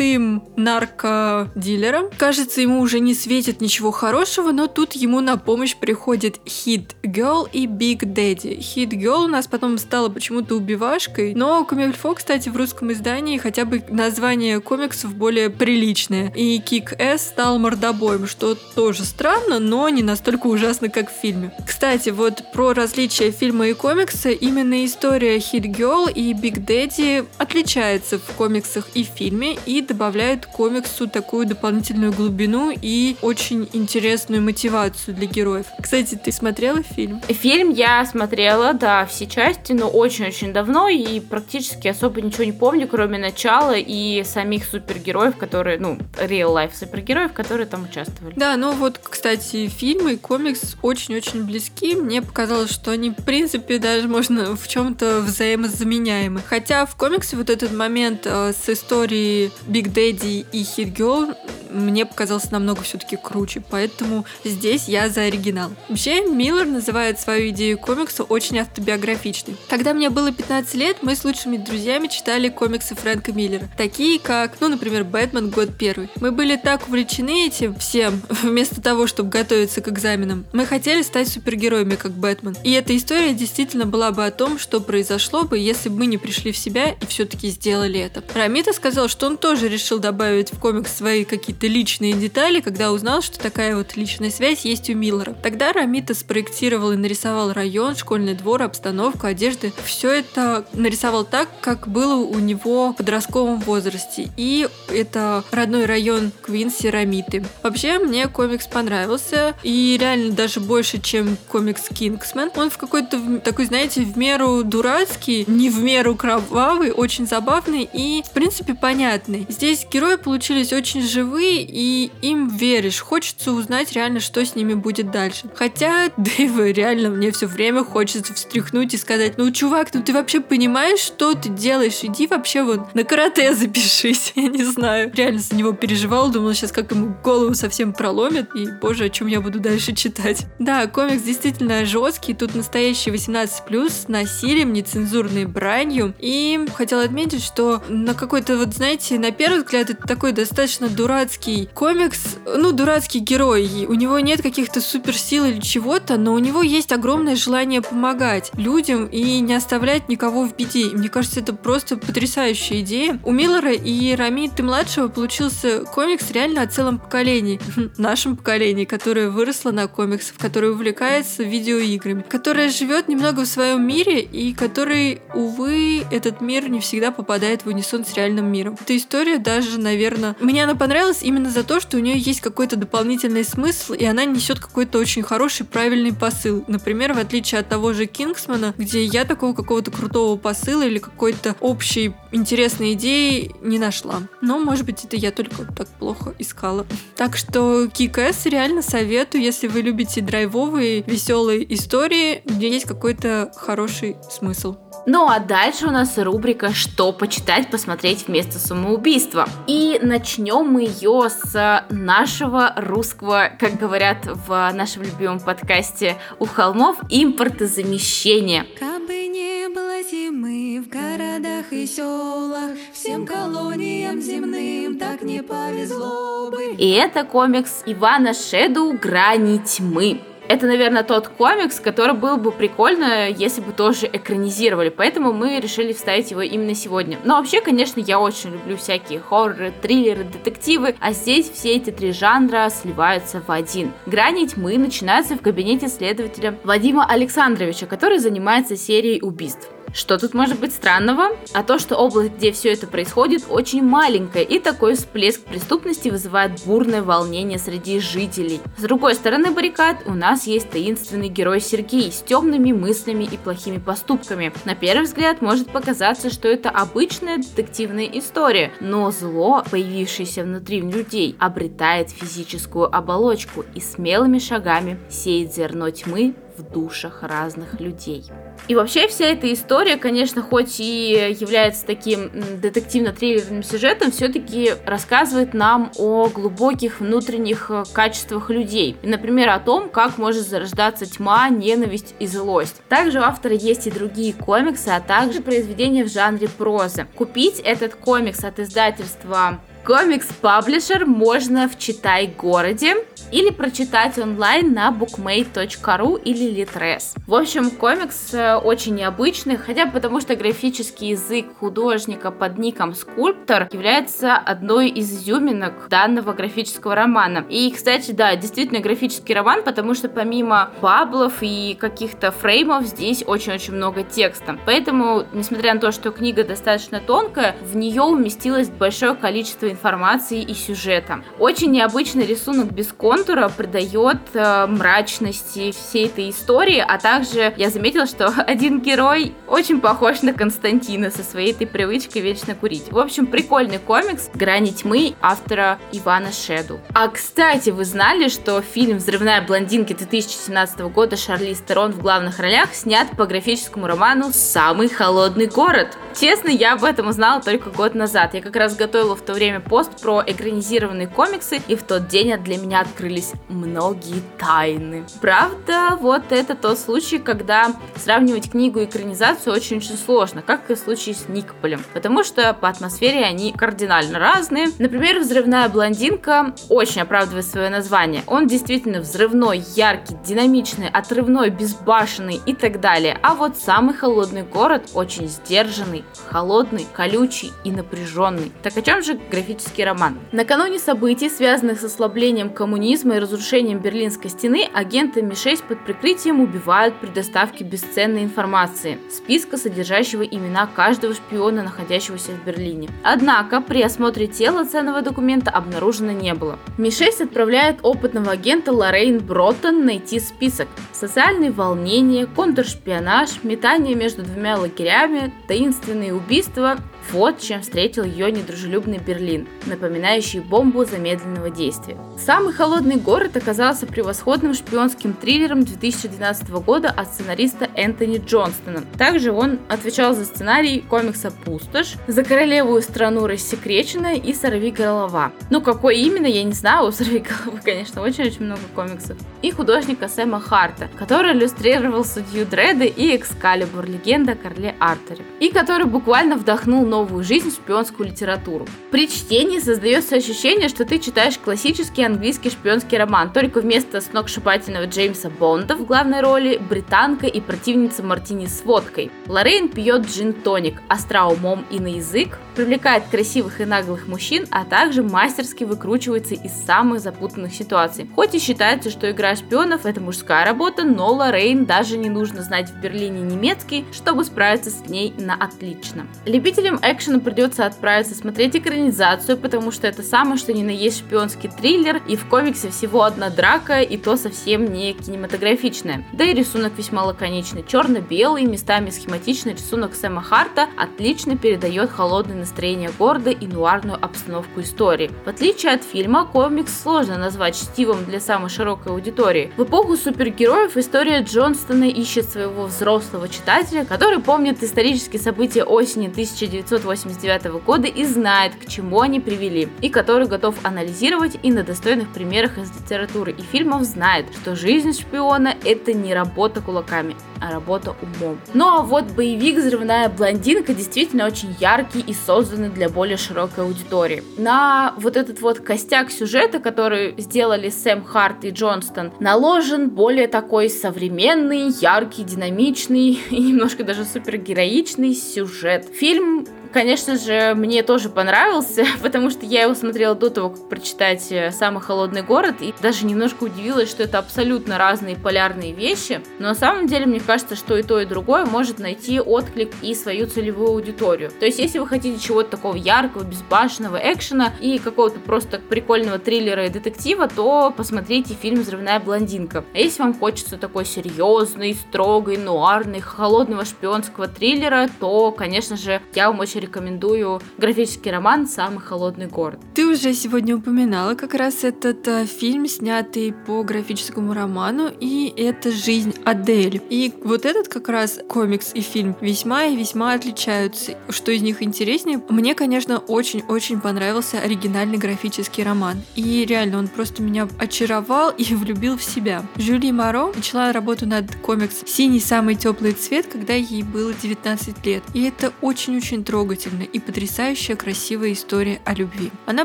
крутым наркодилером. Кажется, ему уже не светит ничего хорошего, но тут ему на помощь приходит Hit Girl и Big Daddy. Hit Girl у нас потом стала почему-то убивашкой, но Комильфо, кстати, в русском издании хотя бы название комиксов более приличное. И Kick Ass стал мордобоем, что тоже странно, но не настолько ужасно, как в фильме. Кстати, вот про различия фильма и комикса, именно история Hit Girl и Big Daddy отличается в комиксах и в фильме, и добавляют комиксу такую дополнительную глубину и очень интересную мотивацию для героев. Кстати, ты смотрела фильм? Фильм я смотрела, да, все части, но очень-очень давно и практически особо ничего не помню, кроме начала и самих супергероев, которые, ну, real-life супергероев, которые там участвовали. Да, ну вот, кстати, фильмы и комикс очень-очень близки. Мне показалось, что они, в принципе, даже можно в чем-то взаимозаменяемы. Хотя в комиксе вот этот момент э, с историей Big Daddy и Hit Girl мне показался намного все-таки круче, поэтому здесь я за оригинал. Вообще, Миллер называет свою идею комикса очень автобиографичной. Когда мне было 15 лет, мы с лучшими друзьями читали комиксы Фрэнка Миллера, такие как, ну, например, «Бэтмен. Год первый». Мы были так увлечены этим всем, вместо того, чтобы готовиться к экзаменам. Мы хотели стать супергероями, как Бэтмен. И эта история действительно была бы о том, что произошло бы, если бы мы не пришли в себя и все-таки сделали это. Рамита сказал, что он тоже решил добавить в комикс свои какие-то личные детали, когда узнал, что такая вот личная связь есть у Миллера. Тогда Рамита спроектировал и нарисовал район, школьный двор, обстановку, одежды. Все это нарисовал так, как было у него в подростковом возрасте. И это родной район Квинси Рамиты. Вообще, мне комикс понравился. И реально даже больше, чем комикс Кингсмен. Он в какой-то такой, знаете, в меру дурацкий, не в меру кровавый, очень забавный и, в принципе, понятный. Здесь герои получились очень живые, и им веришь. Хочется узнать реально, что с ними будет дальше. Хотя Дэйва реально мне все время хочется встряхнуть и сказать, ну, чувак, ну ты вообще понимаешь, что ты делаешь? Иди вообще вот на карате запишись. Я не знаю. Реально за него переживал, думала сейчас, как ему голову совсем проломит. И, боже, о чем я буду дальше читать. Да, комикс действительно жесткий. Тут настоящий 18+, с насилием, нецензурной бранью. И хотела отметить, что на какой-то, вот знаете, на первый взгляд, это такой достаточно дурацкий комикс, ну, дурацкий герой. У него нет каких-то суперсил или чего-то, но у него есть огромное желание помогать людям и не оставлять никого в беде. И мне кажется, это просто потрясающая идея. У Миллера и Рамиты младшего получился комикс реально о целом поколении. Нашем поколении, которое выросло на комиксах, которое увлекается видеоиграми, которое живет немного в своем мире и который, увы, этот мир не всегда попадает в унисон с реальным миром. Эта история даже, наверное, мне она понравилась именно за то, что у нее есть какой-то дополнительный смысл, и она несет какой-то очень хороший, правильный посыл. Например, в отличие от того же Кингсмана, где я такого какого-то крутого посыла или какой-то общей интересной идеи не нашла. Но, может быть, это я только так плохо искала. Так что Кикэс реально советую, если вы любите драйвовые, веселые истории, где есть какой-то хороший смысл. Ну а дальше у нас рубрика «Что почитать, посмотреть вместо самоубийства». И начнем мы ее с нашего русского, как говорят в нашем любимом подкасте «У холмов», импортозамещения. Кабы не было зимы в городах и селах, всем колониям земным так не повезло бы. И это комикс Ивана Шеду «Грани тьмы». Это, наверное, тот комикс, который был бы прикольно, если бы тоже экранизировали. Поэтому мы решили вставить его именно сегодня. Но вообще, конечно, я очень люблю всякие хорроры, триллеры, детективы. А здесь все эти три жанра сливаются в один. Грани тьмы начинается в кабинете следователя Вадима Александровича, который занимается серией убийств. Что тут может быть странного? А то, что область, где все это происходит, очень маленькая, и такой всплеск преступности вызывает бурное волнение среди жителей. С другой стороны баррикад у нас есть таинственный герой Сергей с темными мыслями и плохими поступками. На первый взгляд может показаться, что это обычная детективная история, но зло, появившееся внутри людей, обретает физическую оболочку и смелыми шагами сеет зерно тьмы в душах разных людей. И вообще вся эта история, конечно, хоть и является таким детективно-триллерным сюжетом, все-таки рассказывает нам о глубоких внутренних э, качествах людей. И, например, о том, как может зарождаться тьма, ненависть и злость. Также у автора есть и другие комиксы, а также произведения в жанре прозы. Купить этот комикс от издательства Комикс Паблишер можно в Читай-городе или прочитать онлайн на bookmate.ru или Litres. В общем, комикс э, очень необычный, хотя потому что графический язык художника под ником Скульптор является одной из изюминок данного графического романа. И, кстати, да, действительно графический роман, потому что помимо паблов и каких-то фреймов здесь очень-очень много текста. Поэтому, несмотря на то, что книга достаточно тонкая, в нее уместилось большое количество информации и сюжета. Очень необычный рисунок без контура придает э, мрачности всей этой истории, а также я заметила, что один герой очень похож на Константина со своей этой привычкой вечно курить. В общем, прикольный комикс «Грани тьмы» автора Ивана Шеду. А, кстати, вы знали, что фильм «Взрывная блондинка» 2017 года Шарли Стерон в главных ролях снят по графическому роману «Самый холодный город»? Честно, я об этом узнала только год назад. Я как раз готовила в то время пост про экранизированные комиксы, и в тот день для меня открылись многие тайны. Правда, вот это тот случай, когда сравнивать книгу и экранизацию очень-очень сложно, как и в случае с Никополем, потому что по атмосфере они кардинально разные. Например, «Взрывная блондинка» очень оправдывает свое название. Он действительно взрывной, яркий, динамичный, отрывной, безбашенный и так далее. А вот самый холодный город очень сдержанный, холодный, колючий и напряженный. Так о чем же графический роман? Накануне событий, связанных с ослаблением коммунизма и разрушением Берлинской стены, агенты Ми-6 под прикрытием убивают при доставке бесценной информации, списка, содержащего имена каждого шпиона, находящегося в Берлине. Однако при осмотре тела ценного документа обнаружено не было. Ми-6 отправляет опытного агента Лоррейн Броттон найти список. Социальные волнения, контршпионаж, метание между двумя лагерями, таинственные убийства вот чем встретил ее недружелюбный Берлин, напоминающий бомбу замедленного действия. Самый холодный город оказался превосходным шпионским триллером 2012 года от сценариста Энтони Джонстона. Также он отвечал за сценарий комикса «Пустошь», «За королевую страну рассекреченная» и «Сорви голова». Ну, какой именно, я не знаю, у «Сорви головы», конечно, очень-очень много комиксов. И художника Сэма Харта, который иллюстрировал судью Дреда и Экскалибур, легенда о Артере, и который буквально вдохнул новую жизнь шпионскую литературу. При чтении создается ощущение, что ты читаешь классический английский шпионский роман, только вместо сногсшибательного Джеймса Бонда в главной роли британка и противница Мартини с водкой. Лоррейн пьет джин-тоник, остра умом и на язык, привлекает красивых и наглых мужчин, а также мастерски выкручивается из самых запутанных ситуаций. Хоть и считается, что игра шпионов это мужская работа, но Лоррейн даже не нужно знать в Берлине немецкий, чтобы справиться с ней на отлично. Любителям экшена придется отправиться смотреть экранизацию, потому что это самое что ни на есть шпионский триллер, и в комиксе всего одна драка, и то совсем не кинематографичная. Да и рисунок весьма лаконичный. Черно-белый, местами схематичный рисунок Сэма Харта отлично передает холодное настроение города и нуарную обстановку истории. В отличие от фильма, комикс сложно назвать чтивом для самой широкой аудитории. В эпоху супергероев история Джонстона ищет своего взрослого читателя, который помнит исторические события осени 1900 1989 года и знает, к чему они привели, и который готов анализировать и на достойных примерах из литературы и фильмов знает, что жизнь шпиона – это не работа кулаками, а работа умом. Ну а вот боевик «Взрывная блондинка» действительно очень яркий и созданный для более широкой аудитории. На вот этот вот костяк сюжета, который сделали Сэм Харт и Джонстон, наложен более такой современный, яркий, динамичный и немножко даже супергероичный сюжет. Фильм конечно же, мне тоже понравился, потому что я его смотрела до того, как прочитать э, «Самый холодный город», и даже немножко удивилась, что это абсолютно разные полярные вещи. Но на самом деле, мне кажется, что и то, и другое может найти отклик и свою целевую аудиторию. То есть, если вы хотите чего-то такого яркого, безбашенного экшена и какого-то просто прикольного триллера и детектива, то посмотрите фильм «Взрывная блондинка». А если вам хочется такой серьезный, строгой, нуарный, холодного шпионского триллера, то, конечно же, я вам очень рекомендую графический роман «Самый холодный город». Ты уже сегодня упоминала как раз этот э, фильм, снятый по графическому роману, и это «Жизнь Адель». И вот этот как раз комикс и фильм весьма и весьма отличаются. Что из них интереснее? Мне, конечно, очень-очень понравился оригинальный графический роман. И реально, он просто меня очаровал и влюбил в себя. Жюли Маро начала работу над комикс «Синий самый теплый цвет», когда ей было 19 лет. И это очень-очень трогательно трогательная и потрясающая красивая история о любви. Она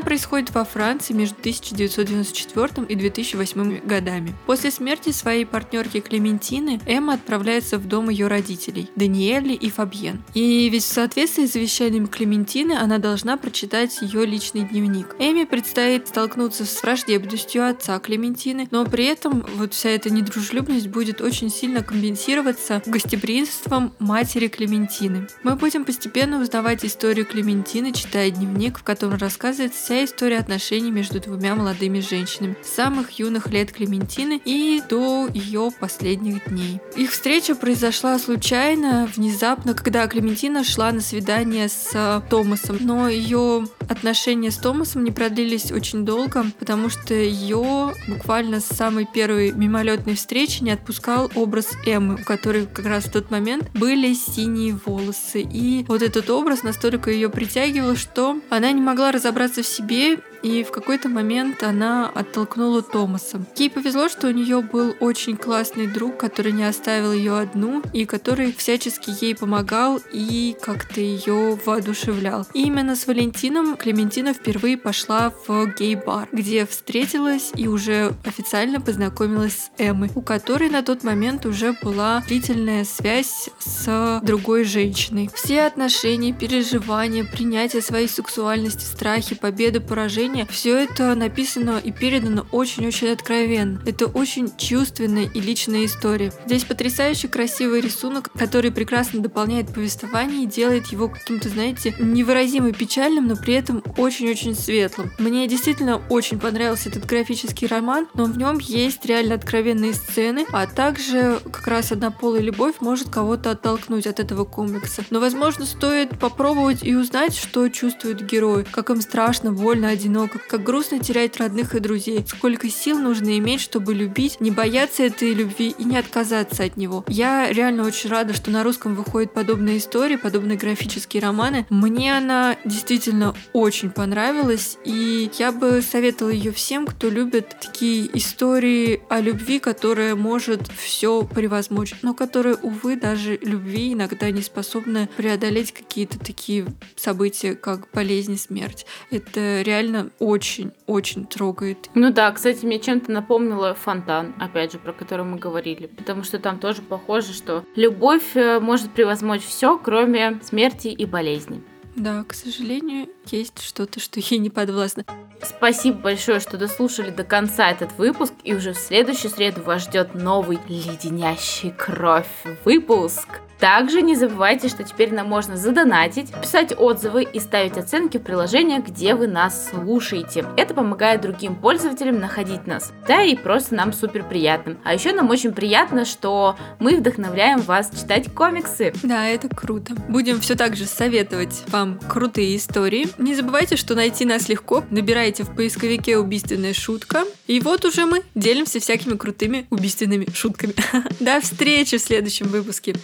происходит во Франции между 1994 и 2008 годами. После смерти своей партнерки Клементины Эмма отправляется в дом ее родителей, Даниэли и Фабьен. И ведь в соответствии с завещанием Клементины она должна прочитать ее личный дневник. Эми предстоит столкнуться с враждебностью отца Клементины, но при этом вот вся эта недружелюбность будет очень сильно компенсироваться гостеприимством матери Клементины. Мы будем постепенно узнавать открывать историю Клементины, читая дневник, в котором рассказывается вся история отношений между двумя молодыми женщинами. С самых юных лет Клементины и до ее последних дней. Их встреча произошла случайно, внезапно, когда Клементина шла на свидание с Томасом. Но ее отношения с Томасом не продлились очень долго, потому что ее буквально с самой первой мимолетной встречи не отпускал образ Эммы, у которой как раз в тот момент были синие волосы. И вот этот образ настолько ее притягивал, что она не могла разобраться в себе и в какой-то момент она оттолкнула Томаса. Ей повезло, что у нее был очень классный друг, который не оставил ее одну и который всячески ей помогал и как-то ее воодушевлял. И именно с Валентином Клементина впервые пошла в гей-бар, где встретилась и уже официально познакомилась с Эммой, у которой на тот момент уже была длительная связь с другой женщиной. Все отношения, переживания, принятие своей сексуальности, страхи, победы, поражения произведения, все это написано и передано очень-очень откровенно. Это очень чувственная и личная история. Здесь потрясающе красивый рисунок, который прекрасно дополняет повествование и делает его каким-то, знаете, невыразимо печальным, но при этом очень-очень светлым. Мне действительно очень понравился этот графический роман, но в нем есть реально откровенные сцены, а также как раз однополая любовь может кого-то оттолкнуть от этого комикса. Но, возможно, стоит попробовать и узнать, что чувствуют герои, как им страшно, больно, одиноко, одиноко, как грустно терять родных и друзей, сколько сил нужно иметь, чтобы любить, не бояться этой любви и не отказаться от него. Я реально очень рада, что на русском выходят подобные истории, подобные графические романы. Мне она действительно очень понравилась, и я бы советовала ее всем, кто любит такие истории о любви, которая может все превозмочь, но которая, увы, даже любви иногда не способна преодолеть какие-то такие события, как болезнь, смерть. Это реально очень-очень трогает. Ну да, кстати, мне чем-то напомнило фонтан, опять же, про который мы говорили. Потому что там тоже похоже, что любовь э, может превозмочь все, кроме смерти и болезни. Да, к сожалению, есть что-то, что ей не подвластно. Спасибо большое, что дослушали до конца этот выпуск, и уже в следующую среду вас ждет новый леденящий кровь выпуск. Также не забывайте, что теперь нам можно задонатить, писать отзывы и ставить оценки в приложениях, где вы нас слушаете. Это помогает другим пользователям находить нас. Да и просто нам супер приятно. А еще нам очень приятно, что мы вдохновляем вас читать комиксы. Да, это круто. Будем все так же советовать вам крутые истории. Не забывайте, что найти нас легко. Набирайте в поисковике «Убийственная шутка». И вот уже мы делимся всякими крутыми убийственными шутками. До встречи в следующем выпуске.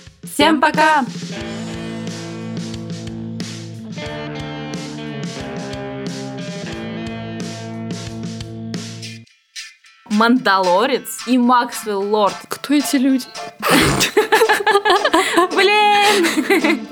Всем пока! Мандалорец и Максвелл Лорд. Кто эти люди? Блин!